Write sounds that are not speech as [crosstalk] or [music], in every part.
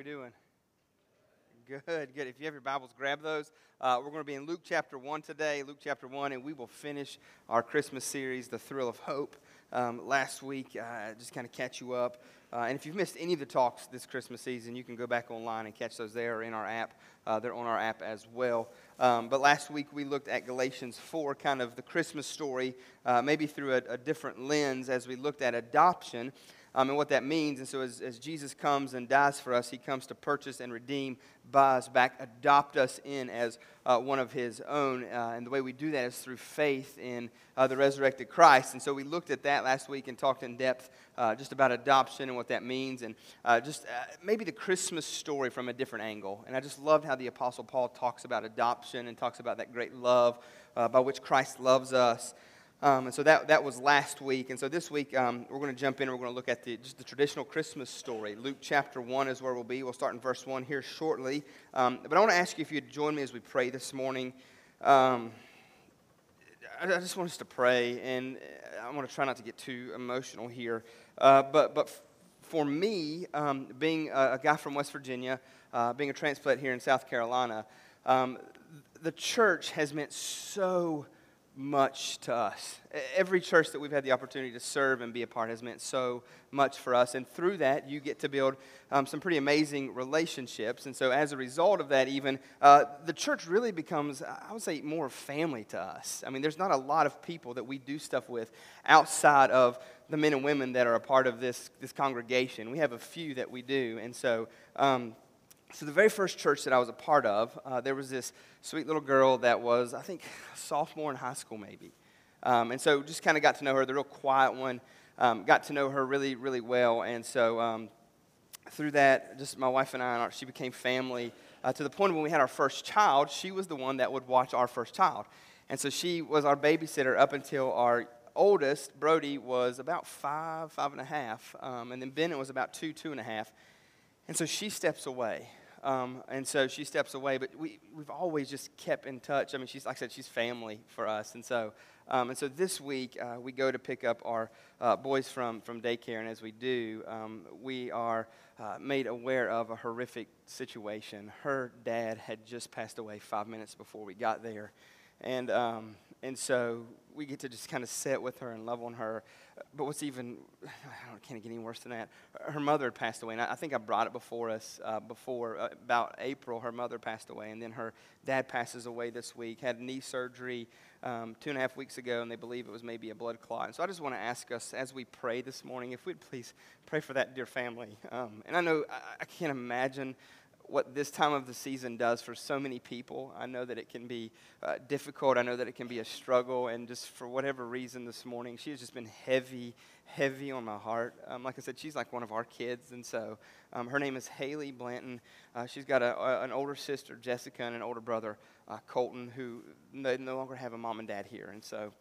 we doing? Good, good. If you have your Bibles, grab those. Uh, we're going to be in Luke chapter 1 today, Luke chapter 1, and we will finish our Christmas series, The Thrill of Hope. Um, last week, uh, just kind of catch you up. Uh, and if you've missed any of the talks this Christmas season, you can go back online and catch those there or in our app. Uh, they're on our app as well. Um, but last week, we looked at Galatians 4, kind of the Christmas story, uh, maybe through a, a different lens as we looked at adoption um, and what that means. And so, as, as Jesus comes and dies for us, he comes to purchase and redeem, buy us back, adopt us in as uh, one of his own. Uh, and the way we do that is through faith in uh, the resurrected Christ. And so, we looked at that last week and talked in depth uh, just about adoption and what that means, and uh, just uh, maybe the Christmas story from a different angle. And I just loved how the Apostle Paul talks about adoption and talks about that great love by which Christ loves us. Um, and so that, that was last week. And so this week, um, we're going to jump in and we're going to look at the, just the traditional Christmas story. Luke chapter 1 is where we'll be. We'll start in verse 1 here shortly. Um, but I want to ask you if you'd join me as we pray this morning. Um, I, I, just want us to pray, and I want to try not to get too emotional here. Uh, but, but for me, um, being a, a, guy from West Virginia, uh, being a transplant here in South Carolina, um, the church has meant so much to us. Every church that we've had the opportunity to serve and be a part has meant so much for us. And through that, you get to build um, some pretty amazing relationships. And so, as a result of that, even uh, the church really becomes, I would say, more family to us. I mean, there's not a lot of people that we do stuff with outside of the men and women that are a part of this, this congregation. We have a few that we do. And so, um, so the very first church that I was a part of, uh, there was this sweet little girl that was, I think, sophomore in high school maybe. Um, and so just kind of got to know her, the real quiet one. Um, got to know her really, really well. And so um, through that, just my wife and I, she became family uh, to the point when we had our first child, she was the one that would watch our first child. And so she was our babysitter up until our oldest, Brody, was about five, five and a half. Um, and then Bennett was about two, two and a half. And so she steps away. Um, and so she steps away, but we, we've always just kept in touch. I mean, she's, like I said, she's family for us. And so, um, and so this week, uh, we go to pick up our uh, boys from, from daycare. And as we do, um, we are uh, made aware of a horrific situation. Her dad had just passed away five minutes before we got there. And, um, and so we get to just kind of sit with her and love on her. But what's even, [sighs] I don't, can't get any worse than that. Her mother had passed away, and I, I think I brought it before us uh, before uh, about April. Her mother passed away, and then her dad passes away this week. Had knee surgery um, two and a half weeks ago, and they believe it was maybe a blood clot. And so I just want to ask us as we pray this morning, if we'd please pray for that dear family. Um, and I know I, I can't imagine what this time of the season does for so many people. I know that it can be uh, difficult. I know that it can be a struggle. And just for whatever reason this morning, she has just been heavy, heavy on my heart. Um, like I said, she's like one of our kids. And so um, her name is Haley Blanton. Uh, she's got a, a, an older sister, Jessica, and an older brother, uh, Colton, who they no longer have a mom and dad here. And so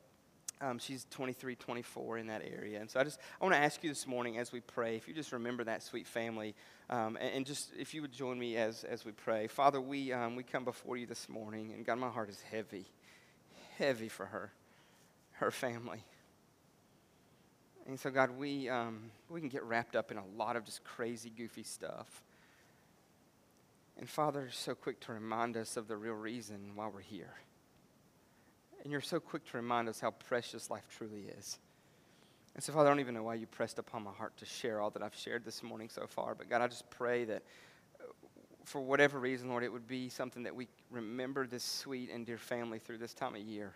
um, she's 23, 24 in that area. And so I just I want to ask you this morning as we pray, if you just remember that sweet family, um, and, and, just if you would join me as, as we pray. Father, we, um, we come before you this morning, and God, my heart is heavy, heavy for her, her family. And so, God, we, um, we can get wrapped up in a lot of just crazy, goofy stuff. And Father, you're so quick to remind us of the real reason why we're here. And you're so quick to remind us how precious life truly is. And so, Father, I don't even know why you pressed upon my heart to share all that I've shared this morning so far. But God, I just pray that uh, for whatever reason, Lord, it would be something that we remember this sweet and dear family through this time of year.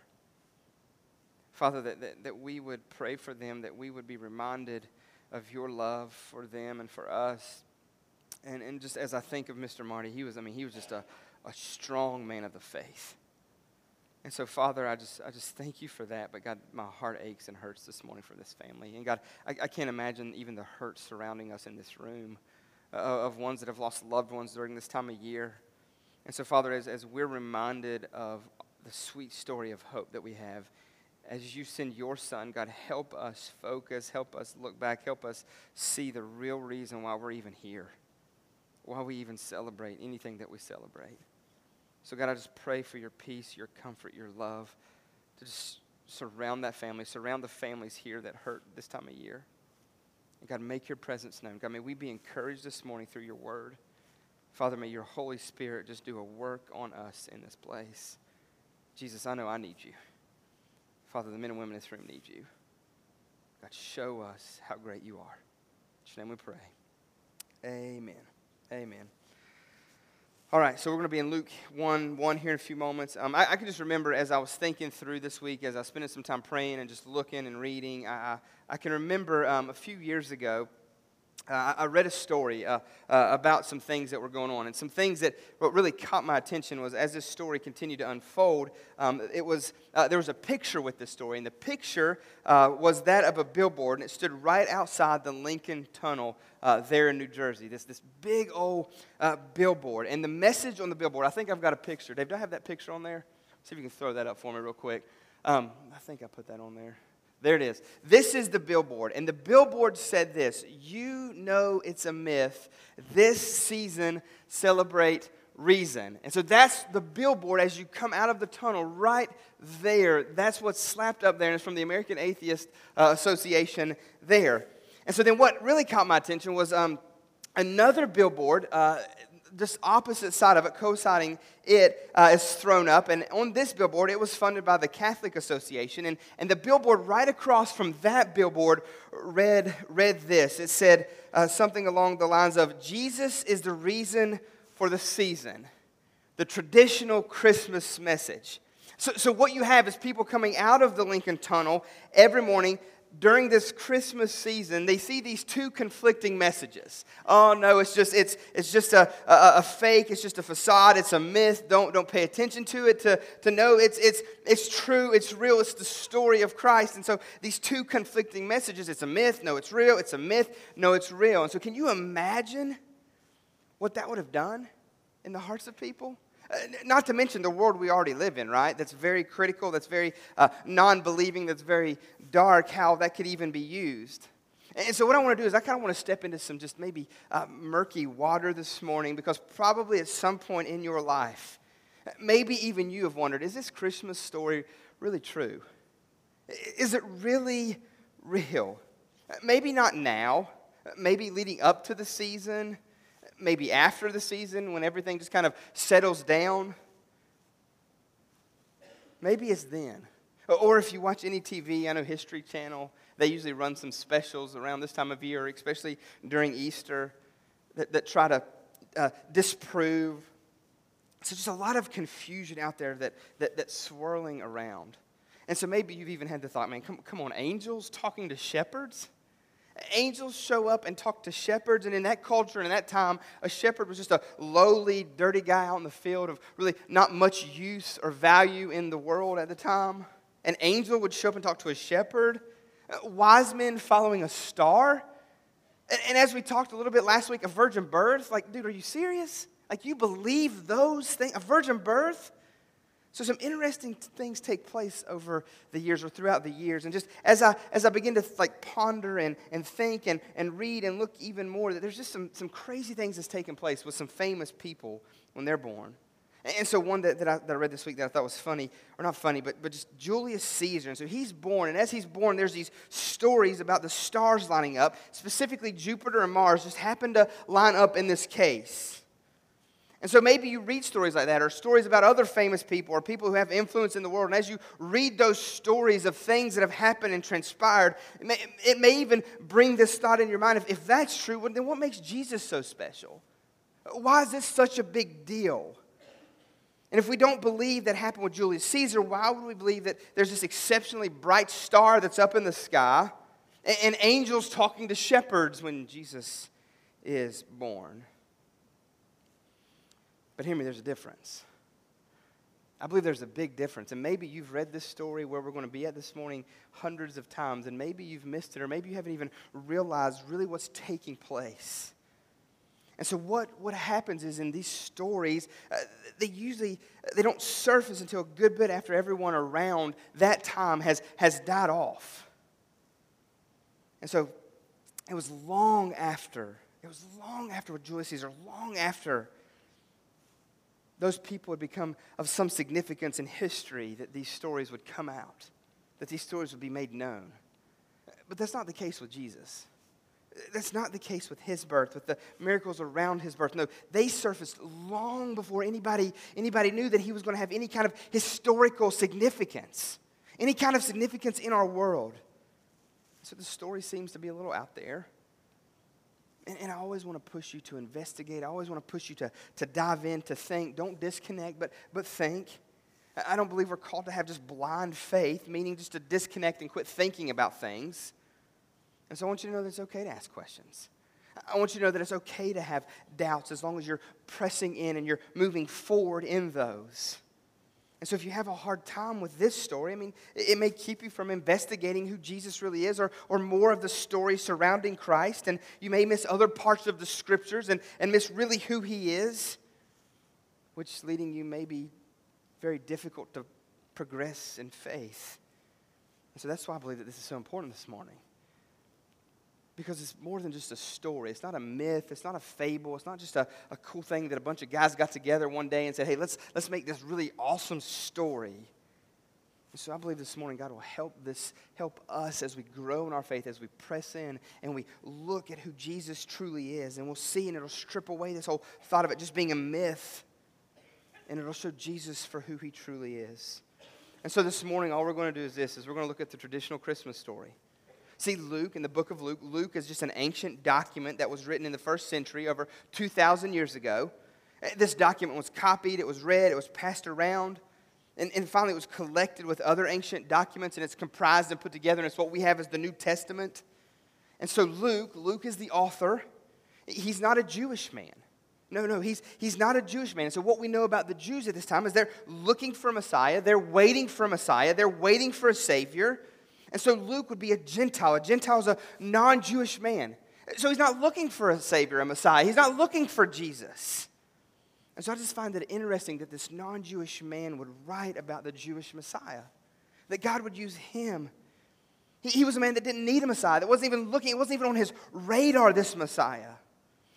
Father, that, that, that we would pray for them, that we would be reminded of your love for them and for us. And, and just as I think of Mr. Marty, he was, I mean, he was just a, a strong man of the faith. And so, Father, I just, I just thank you for that. But God, my heart aches and hurts this morning for this family. And God, I, I can't imagine even the hurt surrounding us in this room uh, of ones that have lost loved ones during this time of year. And so, Father, as, as we're reminded of the sweet story of hope that we have, as you send your son, God, help us focus, help us look back, help us see the real reason why we're even here, why we even celebrate anything that we celebrate. So, God, I just pray for your peace, your comfort, your love to just surround that family, surround the families here that hurt this time of year. And God, make your presence known. God, may we be encouraged this morning through your word. Father, may your Holy Spirit just do a work on us in this place. Jesus, I know I need you. Father, the men and women in this room need you. God, show us how great you are. In your name we pray. Amen. Amen. All right, so we're going to be in Luke 1 1 here in a few moments. Um, I, I, can just remember as I was thinking through this week, as I was spending some time praying and just looking and reading, I, I can remember um, a few years ago, uh, I read a story uh, uh, about some things that were going on, and some things that what really caught my attention was as this story continued to unfold. Um, it was uh, there was a picture with this story, and the picture uh, was that of a billboard, and it stood right outside the Lincoln Tunnel uh, there in New Jersey. This this big old billboard, and the message on the billboard. I think I've got a picture. Dave, do I have that picture on there? See if you can throw that up for me real quick. Um, I think I put that on there. There it is. This is the billboard. And the billboard said this You know it's a myth. This season, celebrate reason. And so that's the billboard as you come out of the tunnel right there. That's what's slapped up there. And it's from the American Atheist uh, Association there. And so then what really caught my attention was um, another billboard. Uh, this opposite side of it, co-signing it, uh, is thrown up. And on this billboard, it was funded by the Catholic Association. And, and the billboard right across from that billboard read, read this. It said uh, something along the lines of, Jesus is the reason for the season. The traditional Christmas message. So, so, what you have is people coming out of the Lincoln Tunnel every morning during this Christmas season, they see these two conflicting messages. Oh no, it's just it's it's just a, a, a, fake. It's just a facade. It's a myth. Don't don't pay attention to it. To to know it's it's it's true. It's real. It's the story of Christ. And so these two conflicting messages. It's a myth. No, it's real. It's a myth. No, it's real. And so can you imagine what that would have done in the hearts of people? Uh, not to mention the world we already live in, right? That's very critical, that's very uh, non believing, that's very dark, how that could even be used. And so, what I want to do is, I kind of want to step into some just maybe uh, murky water this morning because probably at some point in your life, maybe even you have wondered is this Christmas story really true? Is it really real? Maybe not now, maybe leading up to the season maybe after the season when everything just kind of settles down. Maybe it's then. Or if you watch any TV, I know History Channel, they usually run some specials around this time of year, especially during Easter, that, that try to uh, disprove. So just a lot of confusion out there that, that, that's swirling around. And so maybe you've even had the thought, man, come, come on, angels talking to shepherds? Angels show up and talk to shepherds, and in that culture and in that time, a shepherd was just a lowly, dirty guy out in the field of really not much use or value in the world at the time. An angel would show up and talk to a shepherd. Wise men following a star. And, and as we talked a little bit last week, a virgin birth. Like, dude, are you serious? Like, you believe those things? A virgin birth? So some interesting things take place over the years or throughout the years. And just as I, as I begin to like ponder and, and think and, and read and look even more, that there's just some, some crazy things that's taken place with some famous people when they're born. And so one that, that, I, that I read this week that I thought was funny, or not funny, but, but just Julius Caesar. And so he's born, and as he's born, there's these stories about the stars lining up. Specifically, Jupiter and Mars just happen to line up in this case. And so maybe you read stories like that, or stories about other famous people, or people who have influence in the world. And as you read those stories of things that have happened and transpired, it may, it may even bring this thought in your mind if, if that's true, then what makes Jesus so special? Why is this such a big deal? And if we don't believe that happened with Julius Caesar, why would we believe that there's this exceptionally bright star that's up in the sky and, and angels talking to shepherds when Jesus is born? But hear me, there's a difference. I believe there's a big difference. And maybe you've read this story where we're going to be at this morning hundreds of times, and maybe you've missed it, or maybe you haven't even realized really what's taking place. And so what, what happens is in these stories, uh, they usually they don't surface until a good bit after everyone around that time has, has died off. And so it was long after, it was long after with Julius Caesar, long after those people would become of some significance in history that these stories would come out, that these stories would be made known. But that's not the case with Jesus. That's not the case with his birth, with the miracles around his birth. No, they surfaced long before anybody, anybody knew that he was going to have any kind of historical significance, any kind of significance in our world. So the story seems to be a little out there. And, and I always want to push you to investigate. I always want to push you to, to dive in, to think. Don't disconnect, but, but think. I don't believe we're called to have just blind faith, meaning just to disconnect and quit thinking about things. And so I want you to know that it's okay to ask questions. I want you to know that it's okay to have doubts as long as you're pressing in and you're moving forward in those. And so, if you have a hard time with this story, I mean, it may keep you from investigating who Jesus really is or, or more of the story surrounding Christ. And you may miss other parts of the scriptures and, and miss really who he is, which leading you may be very difficult to progress in faith. And so, that's why I believe that this is so important this morning because it's more than just a story. It's not a myth. It's not a fable. It's not just a, a cool thing that a bunch of guys got together one day and said, hey, let's, let's make this really awesome story. And so I believe this morning God will help this, help us as we grow in our faith, as we press in and we look at who Jesus truly is. And we'll see and it'll strip away this whole thought of it just being a myth. And it'll show Jesus for who he truly is. And so this morning, all we're going to do is this, is we're going to look at the traditional Christmas story. See, Luke, in the book of Luke, Luke is just an ancient document that was written in the first century, over 2,000 years ago. Uh, this document was copied, it was read, it was passed around, and, and finally it was collected with other ancient documents, and it's comprised and put together, and it's what we have as the New Testament. And so, Luke, Luke is the author. He's not a Jewish man. No, no, he's, he's not a Jewish man. And so, what we know about the Jews at this time is they're looking for Messiah, they're waiting for Messiah, they're waiting for a Savior. And so Luke would be a Gentile. A Gentile is a non Jewish man. So he's not looking for a Savior, a Messiah. He's not looking for Jesus. And so I just find it interesting that this non Jewish man would write about the Jewish Messiah, that God would use him. He, he, was a man that didn't need a Messiah, that wasn't even looking, it wasn't even on his radar, this Messiah.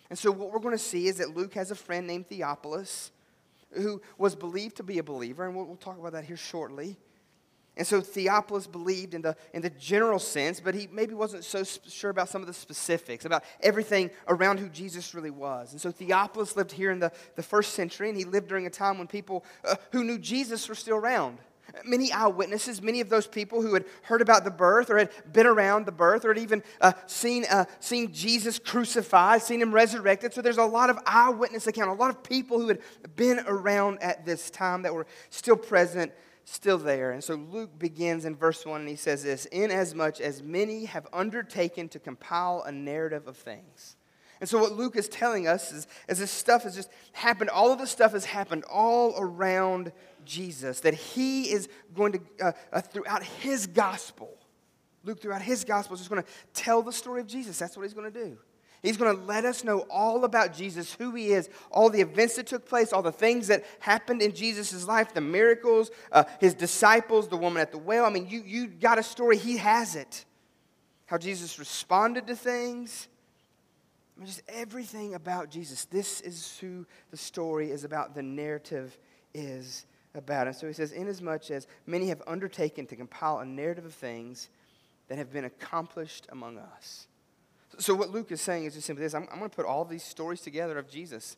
And so what we're going to see is that Luke has a friend named Theophilus who was believed to be a believer, and we'll, we'll talk about that here shortly. And so Theophilus believed in the, in the general sense, but he maybe wasn't so sure about some of the specifics, about everything around who Jesus really was. And so Theophilus lived here in the, the first century, and he lived during a time when people uh, who knew Jesus were still around. Many eyewitnesses, many of those people who had heard about the birth or had been around the birth or had even uh, seen, uh, seen Jesus crucified, seen him resurrected. So there's a lot of eyewitness account, a lot of people who had been around at this time that were still present still there. And so Luke begins in verse 1 and he says this Inasmuch as many have undertaken to compile a narrative of things. And so what Luke is telling us is, as this stuff has just happened, all of this stuff has happened all around Jesus, that he is going to, uh, uh, throughout his gospel, Luke, throughout his gospel, is just going to tell the story of Jesus. That's what he's going to do. He's going to let us know all about Jesus, who he is, all the events that took place, all the things that happened in Jesus' life, the miracles, uh, his disciples, the woman at the well. I mean, you, you got a story, he has it. How Jesus responded to things. I mean, just everything about Jesus. This is who the story is about, the narrative is about. And so he says, Inasmuch as many have undertaken to compile a narrative of things that have been accomplished among us. So, what Luke is saying is just simply this I'm, I'm going to put all these stories together of Jesus.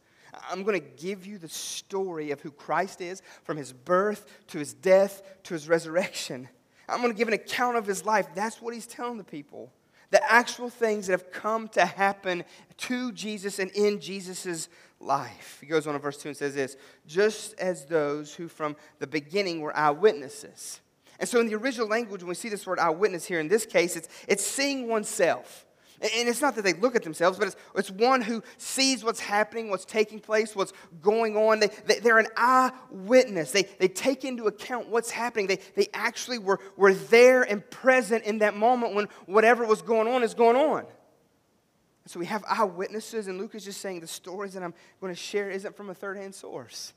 I'm going to give you the story of who Christ is from his birth to his death to his resurrection. I'm going to give an account of his life. That's what he's telling the people. The actual things that have come to happen to Jesus and in Jesus' life. He goes on in verse 2 and says this just as those who from the beginning were eyewitnesses. And so, in the original language, when we see this word eyewitness here, in this case, it's, it's seeing oneself. And it's not that they look at themselves, but it's, it's one who sees what's happening, what's taking place, what's going on. They, they, they're an eyewitness. They, they take into account what's happening. They, they actually were, were there and present in that moment when whatever was going on is going on. so we have eyewitnesses, and Luke is just saying the stories that I'm going to share isn't from a third hand source.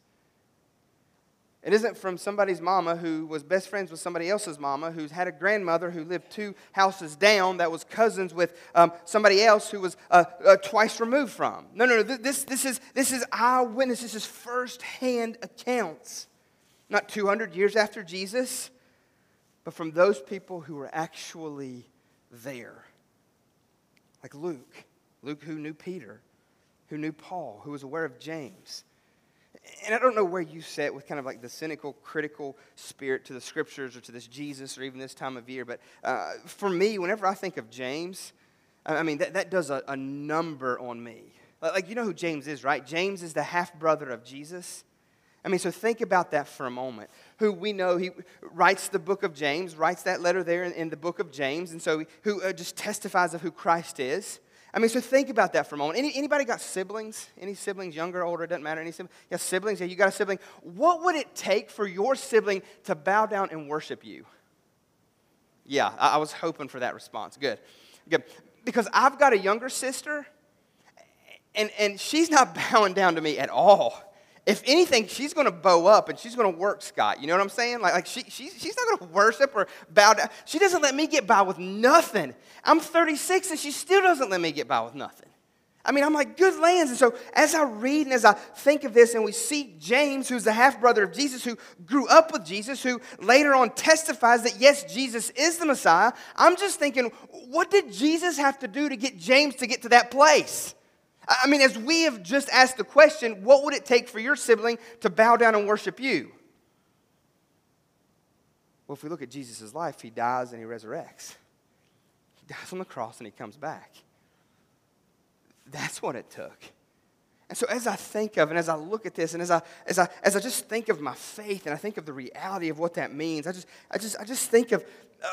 It isn't from somebody's mama who was best friends with somebody else's mama, who's had a grandmother who lived two houses down that was cousins with um, somebody else who was uh, uh, twice removed from. No, no, no. This, this, is, this is eyewitness. This is firsthand accounts. Not 200 years after Jesus, but from those people who were actually there. like Luke. Luke, who knew Peter, who knew Paul, who was aware of James. And I don't know where you sit with kind of like the cynical, critical spirit to the scriptures or to this Jesus or even this time of year, but uh, for me, whenever I think of James, I mean, that, that does a, a number on me. Like, you know who James is, right? James is the half brother of Jesus. I mean, so think about that for a moment. Who we know, he writes the book of James, writes that letter there in, in the book of James, and so who uh, just testifies of who Christ is. I mean, so think about that for a moment. Any, anybody got siblings? Any siblings, younger, older, doesn't matter. Any siblings? Yeah, siblings. Yeah, you got a sibling. What would it take for your sibling to bow down and worship you? Yeah, I, I was hoping for that response. Good, good. Because I've got a younger sister, and, and she's not [laughs] bowing down to me at all if anything, she's going to bow up and she's going to work Scott. You know what I'm saying? Like, like she, she, she's not going to worship or bow down. She doesn't let me get by with nothing. I'm 36 and she still doesn't let me get by with nothing. I mean, I'm like, good lands. And so as I read and as I think of this, and we see James, who's the half brother of Jesus, who grew up with Jesus, who later on testifies that yes, Jesus is the Messiah, I'm just thinking, what did Jesus have to do to get James to get to that place? I mean, as we have just asked the question, what would it take for your sibling to bow down and worship you? Well, if we look at Jesus' life, he dies and he resurrects. He dies on the cross and he comes back. That's what it took. And so as I think of and as I look at this and as I, as I, as I just think of my faith and I think of the reality of what that means, I just, I just, I just think of,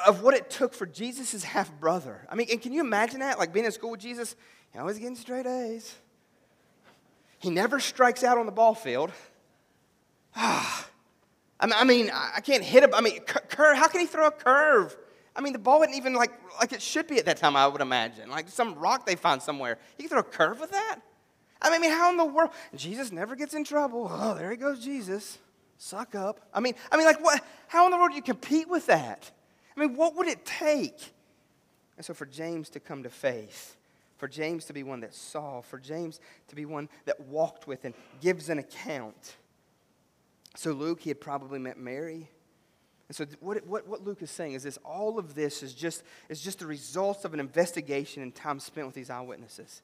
of what it took for Jesus' half brother. I mean, and can you imagine that? Like being in school with Jesus, he always getting straight A's. He never strikes out on the ball field. Ah, I mean, I can't hit a. I mean, curve. How can he throw a curve? I mean, the ball wasn't even like like it should be at that time. I would imagine, like some rock they find somewhere. He can throw a curve with that. I mean, how in the world? Jesus never gets in trouble. Oh, there he goes, Jesus. Suck up. I mean, I mean, like what? How in the world do you compete with that? I mean, what would it take? And so, for James to come to faith, for James to be one that saw, for James to be one that walked with and gives an account. So, Luke, he had probably met Mary. And so, what, what, what Luke is saying is this all of this is just, is just the results of an investigation and time spent with these eyewitnesses.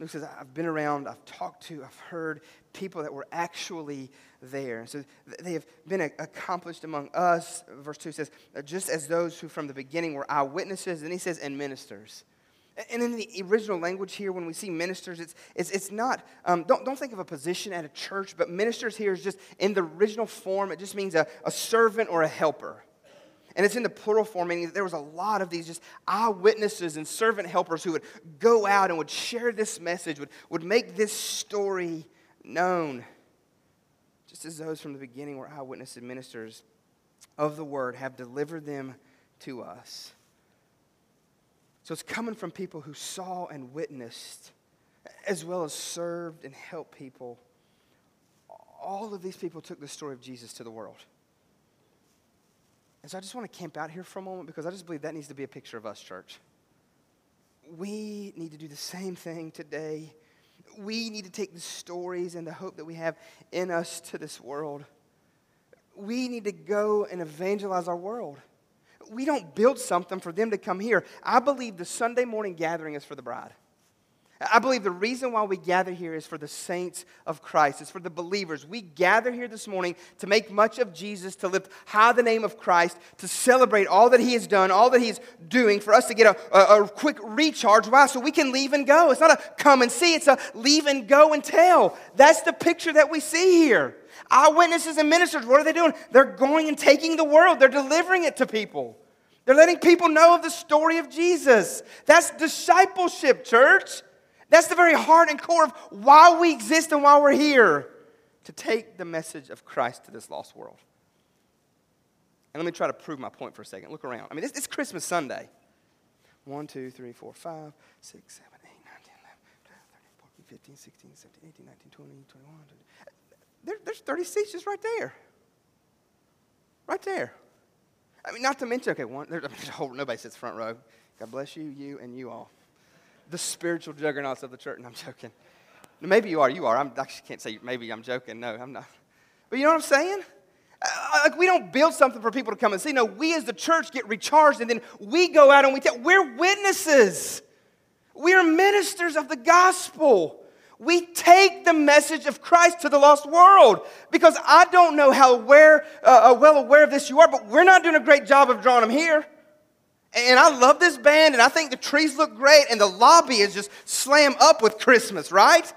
Luke says, I've been around, I've talked to, I've heard people that were actually there. And So they have been accomplished among us. Verse 2 says, just as those who from the beginning were eyewitnesses. And he says, and ministers. And in the original language here, when we see ministers, it's, it's, it's not, um, don't, don't think of a position at a church, but ministers here is just in the original form, it just means a, a servant or a helper. And it's in the plural form, meaning that there was a lot of these just eyewitnesses and servant helpers who would go out and would share this message, would, would make this story known. Just as those from the beginning were eyewitnesses and ministers of the word have delivered them to us. So it's coming from people who saw and witnessed, as well as served and helped people. All of these people took the story of Jesus to the world. And so I just want to camp out here for a moment because I just believe that needs to be a picture of us, church. We need to do the same thing today. We need to take the stories and the hope that we have in us to this world. We need to go and evangelize our world. We don't build something for them to come here. I believe the Sunday morning gathering is for the bride. I believe the reason why we gather here is for the saints of Christ. It's for the believers. We gather here this morning to make much of Jesus, to lift high the name of Christ, to celebrate all that He has done, all that He's doing, for us to get a, a, a quick recharge. Why? So we can leave and go. It's not a come and see, it's a leave and go and tell. That's the picture that we see here. Eyewitnesses and ministers, what are they doing? They're going and taking the world, they're delivering it to people. They're letting people know of the story of Jesus. That's discipleship, church. That's the very heart and core of why we exist and why we're here to take the message of Christ to this lost world. And let me try to prove my point for a second. Look around. I mean, it's, it's Christmas Sunday. 1, 2, 3, 4, 5, 6, 7, 8, 9, 10, 11, 12, 13, 14, 15, 16, 17, 18, 19, 20, 21. 22. There, there's 30 seats just right there. Right there. I mean, not to mention, okay, one, [laughs] there's a whole, nobody sits front row. God bless you, you, and you all the spiritual juggernauts of the church. And I'm joking. Maybe you are. You are. I'm, I can't say maybe I'm joking. No, I'm not. But you know what I'm saying? Uh, like we don't build something for people to come and see. No, we as the church get recharged, and then we go out and we tell. We're witnesses. We are ministers of the gospel. We take the message of Christ to the lost world because I don't know how aware, uh, uh, well aware of this you are, but we're not doing a great job of drawing them here. And I love this band, and I think the trees look great, and the lobby is just slam up with Christmas, right?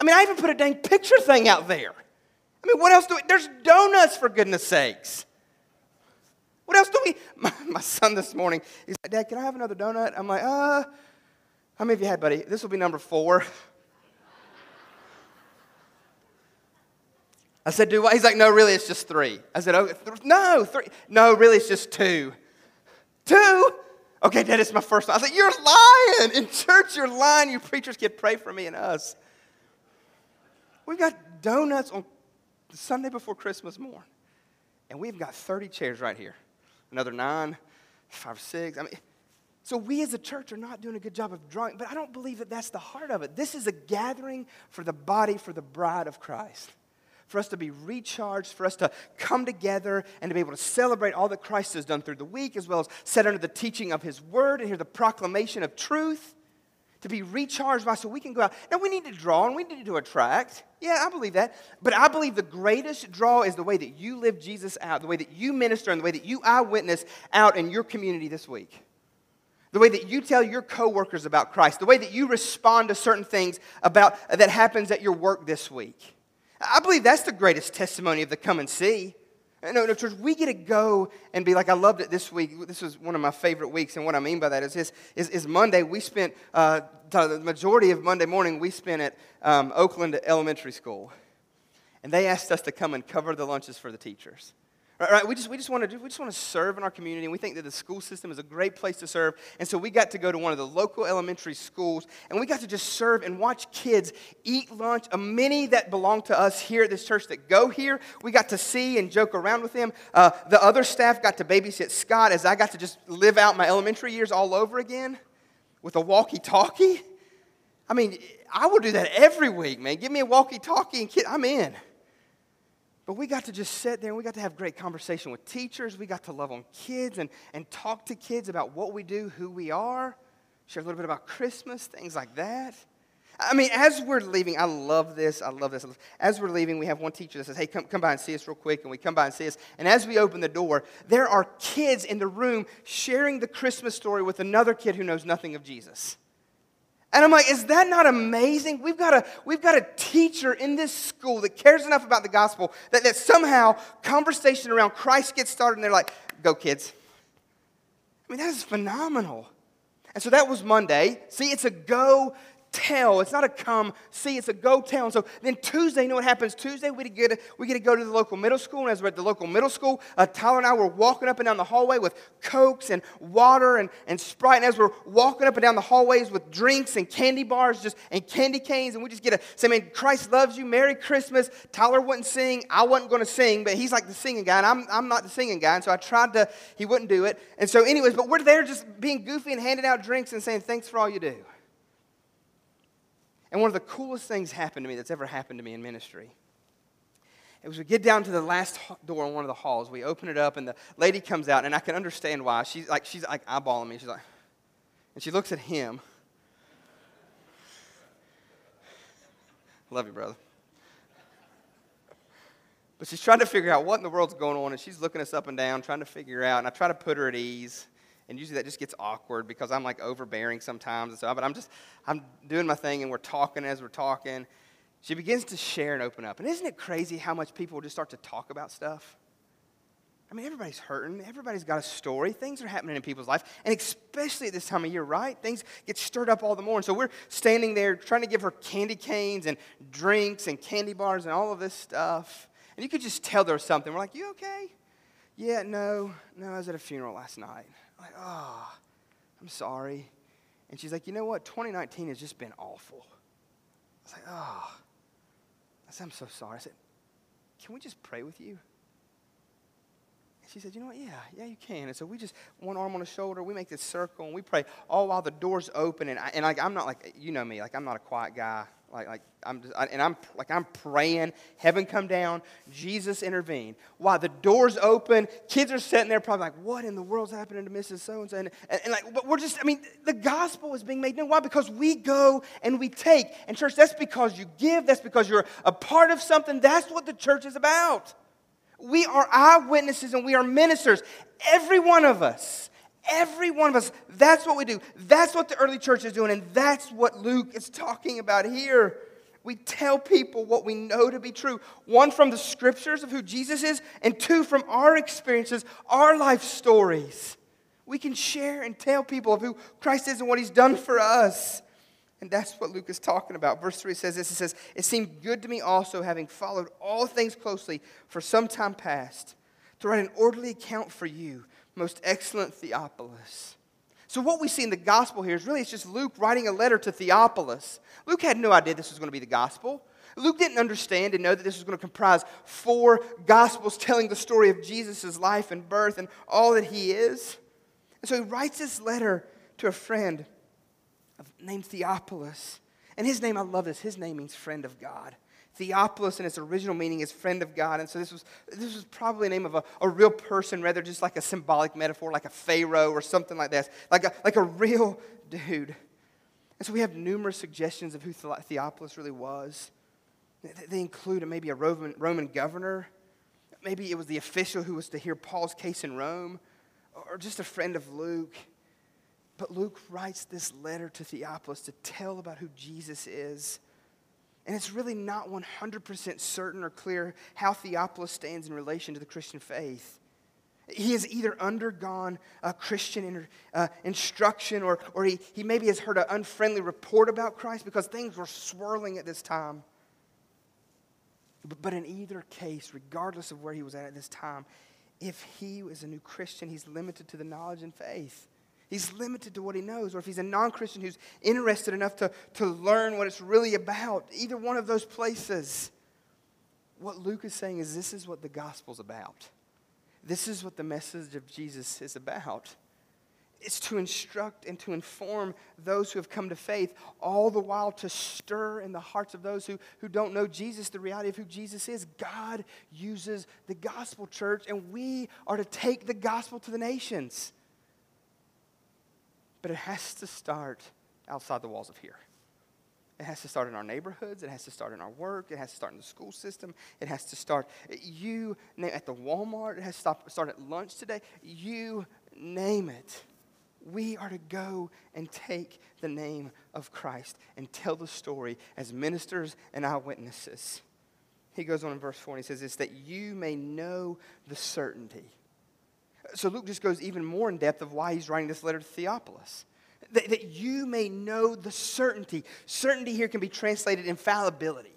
I mean, I even put a dang picture thing out there. I mean, what else do we? There's donuts, for goodness sakes. What else do we? [laughs] My, my son this morning, he's like, Dad, can I have another donut? I'm like, uh, how many of you had, buddy? This will be number four. I said, do what? He's like, no, really, it's just three. I said, oh, th- no, three. No, really, it's just two. Two? Okay, Dad, it's my first one. I said, you're lying. In church, you're lying. You preachers kid, pray for me and us. We've got donuts on Sunday before Christmas morn. And we've got 30 chairs right here. Another nine, five, six. I mean, so we as a church are not doing a good job of drawing, but I don't believe that that's the heart of it. This is a gathering for the body, for the bride of Christ for us to be recharged, for us to come together and to be able to celebrate all that Christ has done through the week, as well as set under the teaching of His Word and hear the proclamation of truth, to be recharged by so we can go out. Now, we need to draw and we need to attract. Yeah, I believe that. But I believe the greatest draw is the way that you live Jesus out, the way that you minister, and the way that you eyewitness out in your community this week the way that you tell your coworkers about Christ, the way that you respond to certain things about that happens at your work this week. I believe that's the greatest testimony of the come and see. No, no, church, we get to go and be like, I loved it this week. This was one of my favorite weeks. And what I mean by that is, is, is, is Monday, we spent, uh, the majority of Monday morning, we spent at um, Oakland Elementary School. And they asked us to come and cover the lunches for the teachers. Right, right? We just, we just want to do, we just want to serve in our community. And we think that the school system is a great place to serve. And so we got to go to one of the local elementary schools and we got to just serve and watch kids eat lunch. A many that belong to us here at this church that go here, we got to see and joke around with them. Uh, the other staff got to babysit Scott as I got to just live out my elementary years all over again with a walkie-talkie. I mean, I will do that every week, man. Give me a walkie-talkie and kid, I'm in. But we got to just sit there and we got to have great conversation with teachers. We got to love on kids and, and talk to kids about what we do, who we are, share a little bit about Christmas, things like that. I mean, as we're leaving, I love this. I love this. As we're leaving, we have one teacher that says, Hey, come, come by and see us real quick. And we come by and see us. And as we open the door, there are kids in the room sharing the Christmas story with another kid who knows nothing of Jesus. And I'm like, is that not amazing? We've got a, we've got a teacher in this school that cares enough about the gospel that, that somehow conversation around Christ gets started and they're like, go kids. I mean, that is phenomenal. And so that was Monday. See, it's a go tell. It's not a come see, it's a go tell. And so then Tuesday, you know what happens? Tuesday, we get, to, we get to go to the local middle school. And as we're at the local middle school, uh, Tyler and I were walking up and down the hallway with Cokes and water and, and Sprite. And as we're walking up and down the hallways with drinks and candy bars just and candy canes, and we just get to say, man, Christ loves you. Merry Christmas. Tyler wouldn't sing. I wasn't going to sing, but he's like the singing guy, and I'm, I'm not the singing guy. And so I tried to, he wouldn't do it. And so, anyways, but we're there just being goofy and handing out drinks and saying, thanks for all you do. And one of the coolest things happened to me that's ever happened to me in ministry. It was we get down to the last door in one of the halls. We open it up, and the lady comes out, and I can understand why. She's like, she's like eyeballing me. She's like, and she looks at him. Love you, brother. But she's trying to figure out what in the world's going on, and she's looking us up and down, trying to figure out. And I try to put her at ease and usually that just gets awkward because I'm like overbearing sometimes and so but I'm just I'm doing my thing and we're talking as we're talking. She begins to share and open up. And isn't it crazy how much people just start to talk about stuff? I mean, everybody's hurting. Everybody's got a story. Things are happening in people's life. And especially at this time of year, right? Things get stirred up all the more. And so we're standing there trying to give her candy canes and drinks and candy bars and all of this stuff. And you could just tell there was something. We're like, you okay? Yeah, no, no, I was at a funeral last night. I'm like, oh, I'm sorry. And she's like, you know what? 2019 has just been awful. I was like, oh. I said, I'm so sorry. I said, can we just pray with you? And she said, you know what? Yeah, yeah, you can. And so we just, one arm on the shoulder, we make this circle and we pray all while the door's open. And, I, and like, I'm not like, you know me, like I'm not a quiet guy. Like, like I'm just, I, and I'm like I'm praying, heaven come down, Jesus intervene. Why the doors open, kids are sitting there probably like, what in the world's happening to Mrs. So and so? And like, but we're just, I mean, the gospel is being made known. Why? Because we go and we take. And church, that's because you give. That's because you're a part of something. That's what the church is about. We are eyewitnesses and we are ministers. Every one of us. Every one of us, that's what we do. That's what the early church is doing, and that's what Luke is talking about here. We tell people what we know to be true one, from the scriptures of who Jesus is, and two, from our experiences, our life stories. We can share and tell people of who Christ is and what he's done for us. And that's what Luke is talking about. Verse 3 says this It says, It seemed good to me also, having followed all things closely for some time past, to write an orderly account for you most excellent Theophilus. So, what we see in the gospel here is really it's just Luke writing a letter to Theophilus. Luke had no idea this was going to be the gospel. Luke didn't understand and know that this was going to comprise four gospels telling the story of Jesus' life and birth and all that he is. And so he writes this letter to a friend named Theophilus. And his name, I love this, his name means friend of God. Theophilus in its original meaning is friend of God. And so this was, this was probably a name of a, a real person rather just like a symbolic metaphor, like a Pharaoh or something like that, like a, like a real [laughs] dude. And so we have numerous suggestions of who Theophilus really was. They include maybe a Roman, Roman governor. Maybe it was the official who was to hear Paul's case in Rome, or just a friend of Luke. But Luke writes this letter to Theophilus to tell about who Jesus is and it's really not 100% certain or clear how Theophilus stands in relation to the Christian faith. He has either undergone a Christian uh, instruction or, or he, he maybe has heard an unfriendly report about Christ because things were swirling at this time. But, but in either case, regardless of where he was at at this time, if he is a new Christian, he's limited to the knowledge and faith. He's limited to what he knows. Or if he's a non Christian who's interested enough to, to learn what it's really about, either one of those places. What Luke is saying is this is what the gospel's about. This is what the message of Jesus is about. It's to instruct and to inform those who have come to faith, all the while to stir in the hearts of those who, who don't know Jesus the reality of who Jesus is. God uses the gospel, church, and we are to take the gospel to the nations. But it has to start outside the walls of here. It has to start in our neighborhoods. It has to start in our work. It has to start in the school system. It has to start you at the Walmart. It has to start at lunch today. You name it. We are to go and take the name of Christ and tell the story as ministers and eyewitnesses. He goes on in verse 4 and he says this that you may know the certainty so Luke just goes even more in depth of why he's writing this letter to Theophilus. That, that you may know the certainty. Certainty here can be translated infallibility.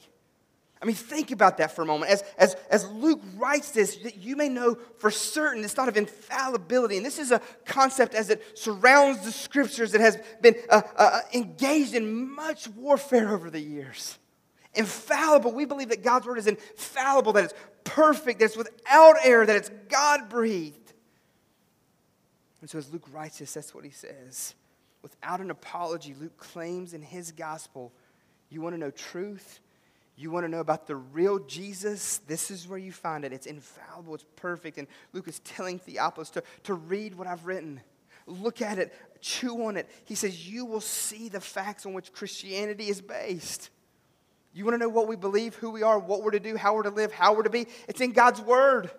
I mean, think about that for a moment. As, as, as Luke writes this, that you may know for certain this thought of infallibility. And this is a concept as it surrounds the scriptures that has been uh, uh, engaged in much warfare over the years. Infallible. We believe that God's word is infallible, that it's perfect, that it's without error, that it's God breathed. And so, as Luke writes this, that's what he says. Without an apology, Luke claims in his gospel you want to know truth, you want to know about the real Jesus, this is where you find it. It's infallible, it's perfect. And Luke is telling Theophilus to, to read what I've written. Look at it, chew on it. He says, You will see the facts on which Christianity is based. You want to know what we believe, who we are, what we're to do, how we're to live, how we're to be? It's in God's Word.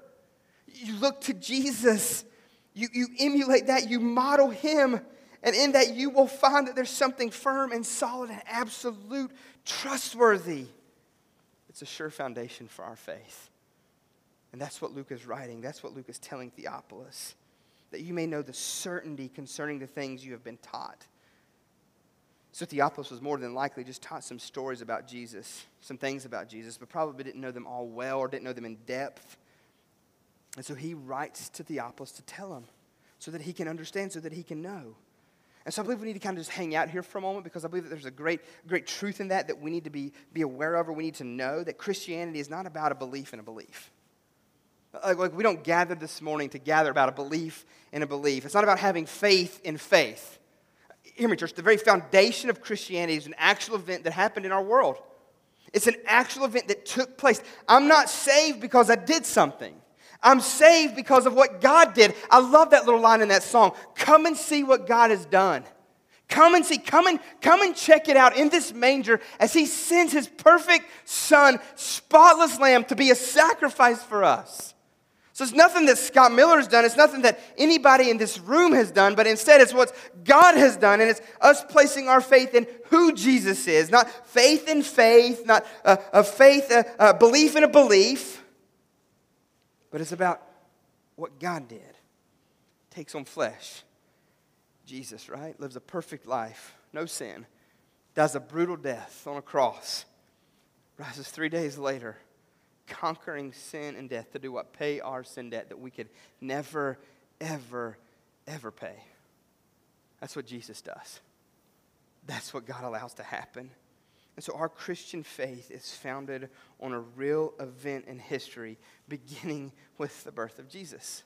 You look to Jesus. You, you emulate that, you model him, and in that you will find that there's something firm and solid and absolute, trustworthy. It's a sure foundation for our faith. And that's what Luke is writing. That's what Luke is telling Theophilus. That you may know the certainty concerning the things you have been taught. So Theophilus was more than likely just taught some stories about Jesus, some things about Jesus, but probably didn't know them all well or didn't know them in depth. And so he writes to Theophilus to tell him so that he can understand, so that he can know. And so I believe we need to kind of just hang out here for a moment because I believe that there's a great, great truth in that that we need to be, be aware of or we need to know that Christianity is not about a belief in a belief. Like, like we don't gather this morning to gather about a belief in a belief. It's not about having faith in faith. hear me, church, the very foundation of Christianity is an actual event that happened in our world. It's an actual event that took place. I'm not saved because I did something. I'm saved because of what God did. I love that little line in that song. Come and see what God has done. Come and see, come and come and check it out in this manger as he sends his perfect son, spotless lamb, to be a sacrifice for us. So it's nothing that Scott Miller has done. It's nothing that anybody in this room has done, but instead it's what God has done. And it's us placing our faith in who Jesus is. Not faith in faith, not a, a faith, a, a belief in a belief, but it's about what God did. Takes on flesh. Jesus, right? Lives a perfect life, no sin, dies a brutal death on a cross, rises three days later conquering sin and death to do what? Pay our sin debt that we could never, ever, ever pay. That's what Jesus does. That's what God allows to happen. And so our Christian faith is founded on a real event in history, beginning [laughs] with the birth of Jesus.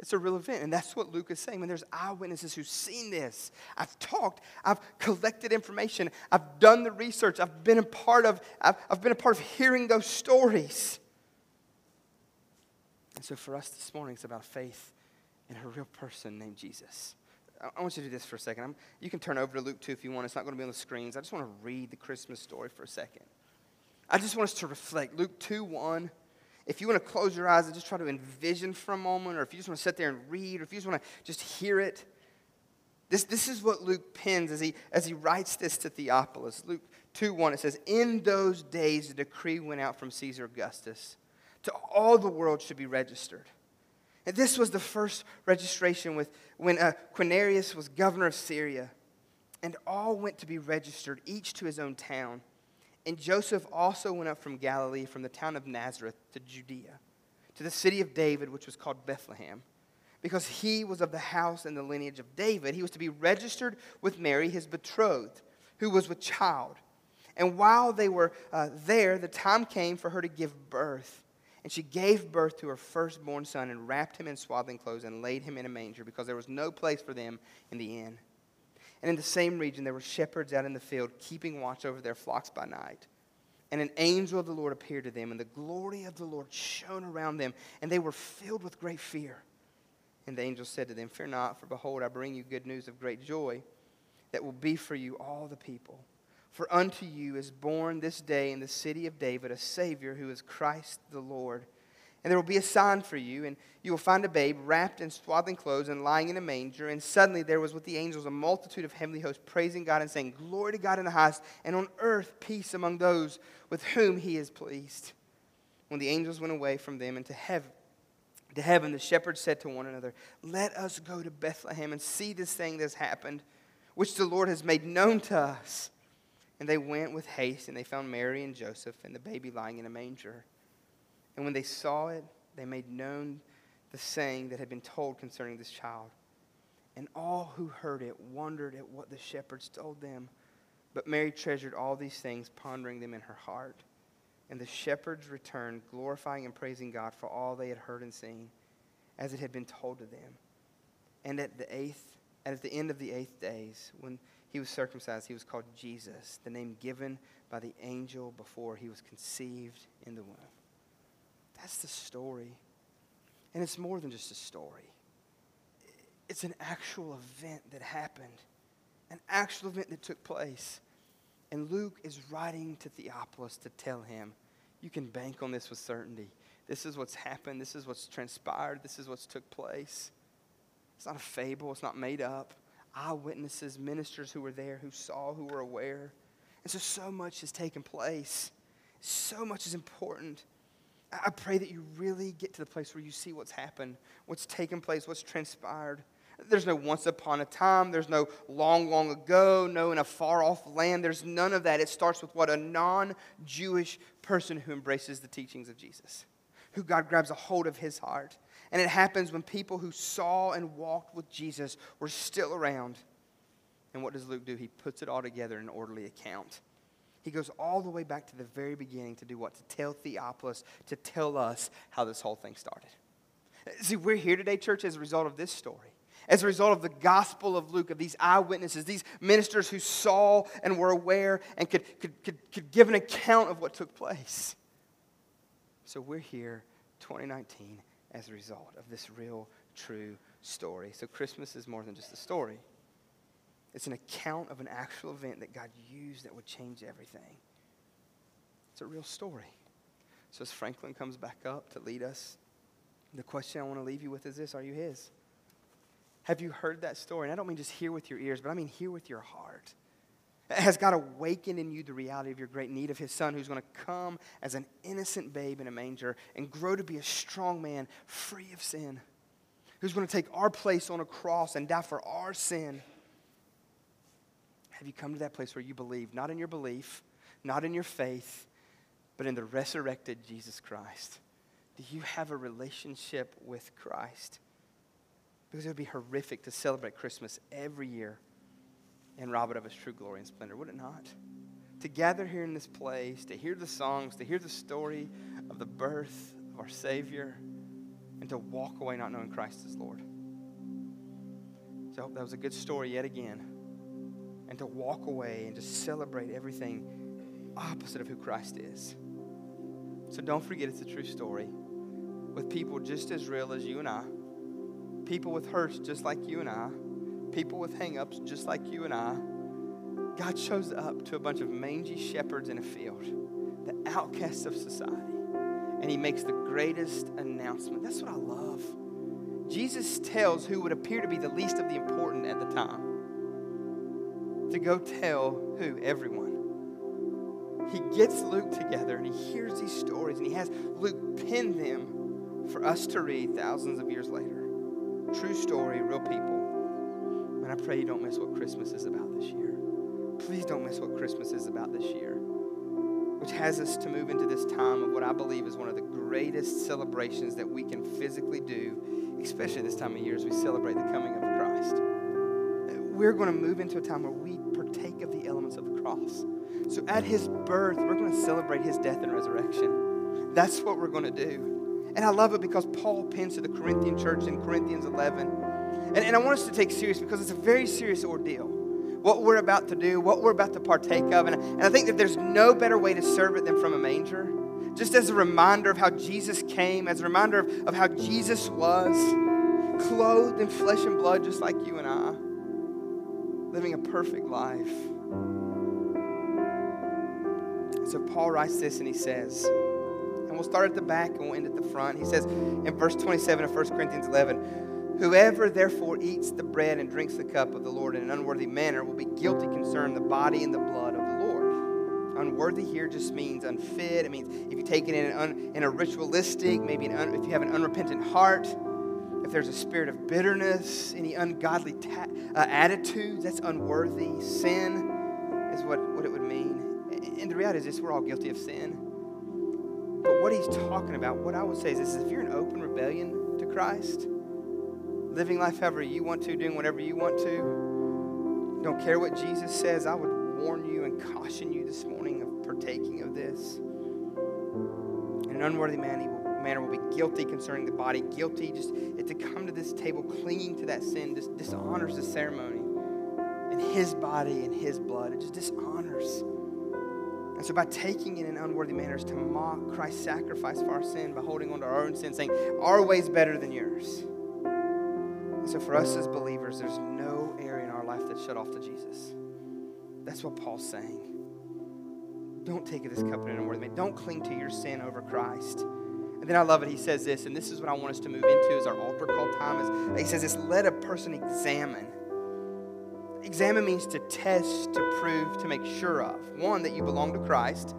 It's a real event. And that's what Luke is saying. When there's eyewitnesses who've seen this, I've talked, I've collected information, I've done the research, I've been a part of, I've, I've been a part of hearing those stories. And so for us this morning, it's about faith in a real person named Jesus. I want you to do this for a 2nd you can turn over to Luke 2 if you want. It's not going to be on the screens. I just want to read the Christmas story for a second. I just want us to reflect. Luke 2 1 if you want to close your eyes and just try to envision for a moment, or if you just want to sit there and read, or if you just want to just hear it, this, this is what Luke pens as he, as he writes this to Theophilus. Luke 2 1, it says, In those days, a decree went out from Caesar Augustus to all the world should be registered. And this was the first registration with, when uh, Quirinius was governor of Syria. And all went to be registered, each to his own town. And Joseph also went up from Galilee, from the town of Nazareth to Judea, to the city of David, which was called Bethlehem. Because he was of the house and the lineage of David, he was to be registered with Mary, his betrothed, who was with child. And while they were uh, there, the time came for her to give birth. And she gave birth to her firstborn son and wrapped him in swaddling clothes and laid him in a manger because there was no place for them in the inn. And in the same region, there were shepherds out in the field, keeping watch over their flocks by night. And an angel of the Lord appeared to them, and the glory of the Lord shone around them, and they were filled with great fear. And the angel said to them, Fear not, for behold, I bring you good news of great joy that will be for you all the people. For unto you is born this day in the city of David a Savior who is Christ the Lord. And there will be a sign for you, and you will find a babe wrapped in swaddling clothes and lying in a manger. And suddenly there was with the angels a multitude of heavenly hosts praising God and saying, Glory to God in the highest, and on earth peace among those with whom he is pleased. When the angels went away from them into heaven, to heaven, the shepherds said to one another, Let us go to Bethlehem and see this thing that's happened, which the Lord has made known to us. And they went with haste, and they found Mary and Joseph and the baby lying in a manger. And when they saw it, they made known the saying that had been told concerning this child. And all who heard it wondered at what the shepherds told them. But Mary treasured all these things, pondering them in her heart. And the shepherds returned, glorifying and praising God for all they had heard and seen, as it had been told to them. And at the eighth, at the end of the eighth days, when he was circumcised, he was called Jesus, the name given by the angel before he was conceived in the womb. That's the story. And it's more than just a story, it's an actual event that happened, an actual event that took place. And Luke is writing to Theophilus to tell him, you can bank on this with certainty. This is what's happened. This is what's transpired. This is what's took place. It's not a fable. It's not made up. Eyewitnesses, ministers who were there, who saw, who were aware. And so, so much has taken place. So much is important. I pray that you really get to the place where you see what's happened, what's taken place, what's transpired. There's no once upon a time. There's no long, long ago, no in a far off land. There's none of that. It starts with what? A non Jewish person who embraces the teachings of Jesus, who God grabs a hold of his heart. And it happens when people who saw and walked with Jesus were still around. And what does Luke do? He puts it all together in an orderly account. He goes all the way back to the very beginning to do what? To tell Theophilus, to tell us how this whole thing started. See, we're here today, church, as a result of this story. as a result of the gospel of Luke, of these eyewitnesses, these ministers who saw and were aware and could, could, could, could give an account of what took place. So we're here, 2019, as a result of this real, true story. So Christmas is more than just a story, it's an account of an actual event that God used that would change everything. It's a real story. So as Franklin comes back up to lead us, the question I want to leave you with is this Are you His? Have you heard that story? And I don't mean just hear with your ears, but I mean hear with your heart. Has God awakened in you the reality of your great need of His Son, who's going to come as an innocent babe in a manger and grow to be a strong man, free of sin, who's going to take our place on a cross and die for our sin? Have you come to that place where you believe, not in your belief, not in your faith, but in the resurrected Jesus Christ? Do you have a relationship with Christ? Because it would be horrific to celebrate Christmas every year and rob it of its true glory and splendor, would it not? To gather here in this place, to hear the songs, to hear the story of the birth of our Savior, and to walk away not knowing Christ as Lord. So I hope that was a good story yet again. And to walk away and just celebrate everything opposite of who Christ is. So don't forget it's a true story with people just as real as you and I people with hurts just like you and I, people with hangups just like you and I. God shows up to a bunch of mangy shepherds in a field, the outcasts of society, and he makes the greatest announcement. That's what I love. Jesus tells who would appear to be the least of the important at the time to go tell who? Everyone. He gets Luke together and he hears these stories and he has Luke pen them for us to read thousands of years later. True story, real people. Pray you don't miss what Christmas is about this year. Please don't miss what Christmas is about this year, which has us to move into this time of what I believe is one of the greatest celebrations that we can physically do, especially this time of year as we celebrate the coming of Christ. We're going to move into a time where we partake of the elements of the cross. So at his birth, we're going to celebrate his death and resurrection. That's what we're going to do. And I love it because Paul pins to the Corinthian church in Corinthians 11. And, and I want us to take serious because it's a very serious ordeal. What we're about to do, what we're about to partake of. And, and I think that there's no better way to serve it than from a manger. Just as a reminder of how Jesus came, as a reminder of, of how Jesus was, clothed in flesh and blood just like you and I, living a perfect life. So Paul writes this and he says, and we'll start at the back and we'll end at the front. He says in verse 27 of 1 Corinthians 11, Whoever therefore eats the bread and drinks the cup of the Lord in an unworthy manner will be guilty concerning the body and the blood of the Lord. Unworthy here just means unfit. It means if you take it in, un, in a ritualistic, maybe un, if you have an unrepentant heart, if there's a spirit of bitterness, any ungodly ta- uh, attitudes, that's unworthy. Sin is what, what it would mean. And the reality is this we're all guilty of sin. But what he's talking about, what I would say is this if you're in open rebellion to Christ, living life however you want to, doing whatever you want to, don't care what Jesus says, I would warn you and caution you this morning of partaking of this. In an unworthy man, he will, manner will be guilty concerning the body, guilty just to come to this table clinging to that sin just dishonors the ceremony and his body and his blood. It just dishonors. And so, by taking it in unworthy manners to mock Christ's sacrifice for our sin, by holding on to our own sin, saying, Our way is better than yours. So, for us as believers, there's no area in our life that's shut off to Jesus. That's what Paul's saying. Don't take this cup in unworthy manner. Don't cling to your sin over Christ. And then I love it. He says this, and this is what I want us to move into as our altar call time. Is he says this: Let a person examine Examine means to test, to prove, to make sure of. One, that you belong to Christ,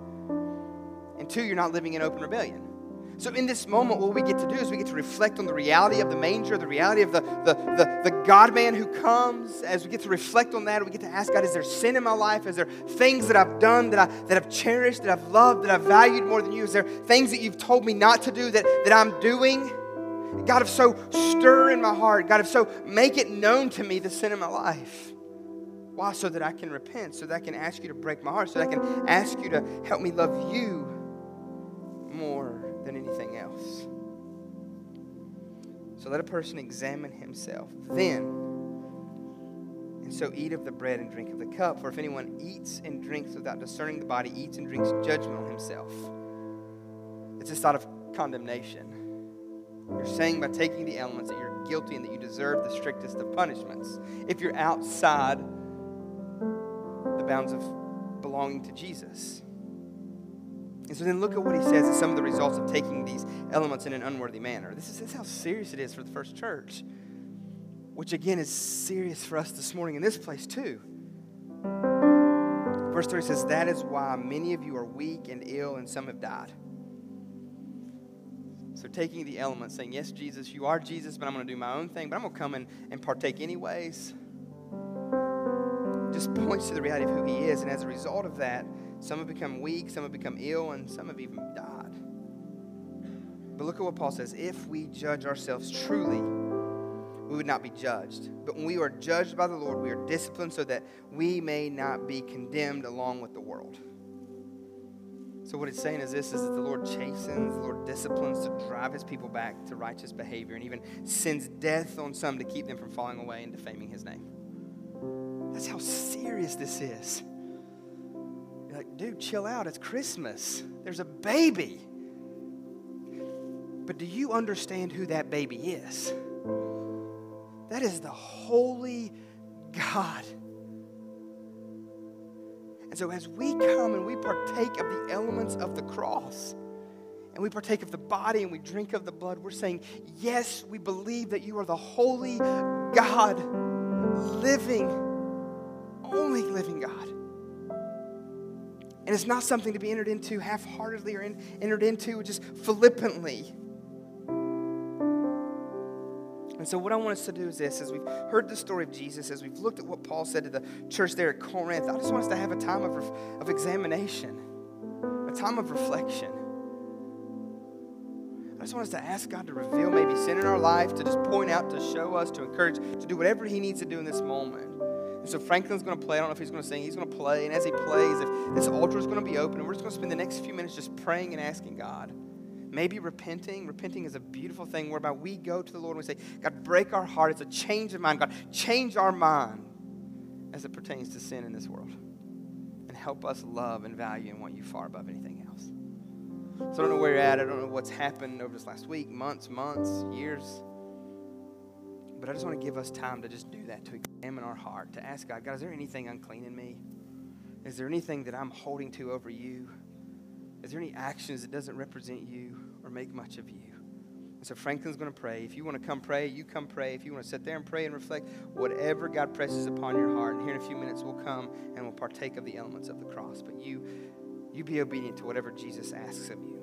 and two, you're not living in open rebellion. So, in this moment, what we get to do is we get to reflect on the reality of the manger, the reality of the, the, the, the God man who comes. As we get to reflect on that, we get to ask God, is there sin in my life? Is there things that I've done that, I, that I've cherished, that I've loved, that I've valued more than you? Is there things that you've told me not to do that, that I'm doing? God, if so, stir in my heart. God, if so, make it known to me the sin in my life. Why? So that I can repent, so that I can ask you to break my heart, so that I can ask you to help me love you more than anything else. So let a person examine himself. Then, And so eat of the bread and drink of the cup. For if anyone eats and drinks without discerning the body, eats and drinks judgment on himself. It's a thought of condemnation. You're saying by taking the elements that you're guilty and that you deserve the strictest of punishments. If you're outside the bounds of belonging to Jesus. And so then look at what he says as some of the results of taking these elements in an unworthy manner. This is, this is how serious it is for the first church, which again is serious for us this morning in this place too. Verse 3 says, That is why many of you are weak and ill, and some have died. So taking the elements, saying, Yes, Jesus, you are Jesus, but I'm going to do my own thing, but I'm going to come in and partake anyways. Just points to the reality of who he is. And as a result of that, some have become weak, some have become ill, and some have even died. But look at what Paul says. If we judge ourselves truly, we would not be judged. But when we are judged by the Lord, we are disciplined so that we may not be condemned along with the world. So what it's saying is this is that the Lord chastens, the Lord disciplines to drive his people back to righteous behavior and even sends death on some to keep them from falling away and defaming his name. That's how serious this is. You're like, dude, chill out. It's Christmas. There's a baby. But do you understand who that baby is? That is the holy God and so, as we come and we partake of the elements of the cross, and we partake of the body and we drink of the blood, we're saying, Yes, we believe that you are the holy God, living, only living God. And it's not something to be entered into half heartedly or in, entered into just flippantly. And so, what I want us to do is this as we've heard the story of Jesus, as we've looked at what Paul said to the church there at Corinth, I just want us to have a time of, of examination, a time of reflection. I just want us to ask God to reveal maybe sin in our life, to just point out, to show us, to encourage, to do whatever He needs to do in this moment. And so Franklin's going to play. I don't know if he's going to sing. He's going to play. And as he plays, if this altar is going to be open, and we're just going to spend the next few minutes just praying and asking God maybe repenting. Repenting is a beautiful thing whereby we go to the Lord and we say, God, break our heart. It's a change of mind. God, change our mind as it pertains to sin in this world. And help us love and value and want you far above anything else. So I don't know where you're at. I don't know what's happened over this last week, months, months, years. But I just want to give us time to just do that, to examine our heart, to ask God, God, is there anything unclean in me? Is there anything that I'm holding to over you? Is there any actions that doesn't represent you or make much of you? And so Franklin's going to pray. If you want to come pray, you come pray. If you want to sit there and pray and reflect, whatever God presses upon your heart. And here in a few minutes, we'll come and we'll partake of the elements of the cross. But you, you be obedient to whatever Jesus asks of you.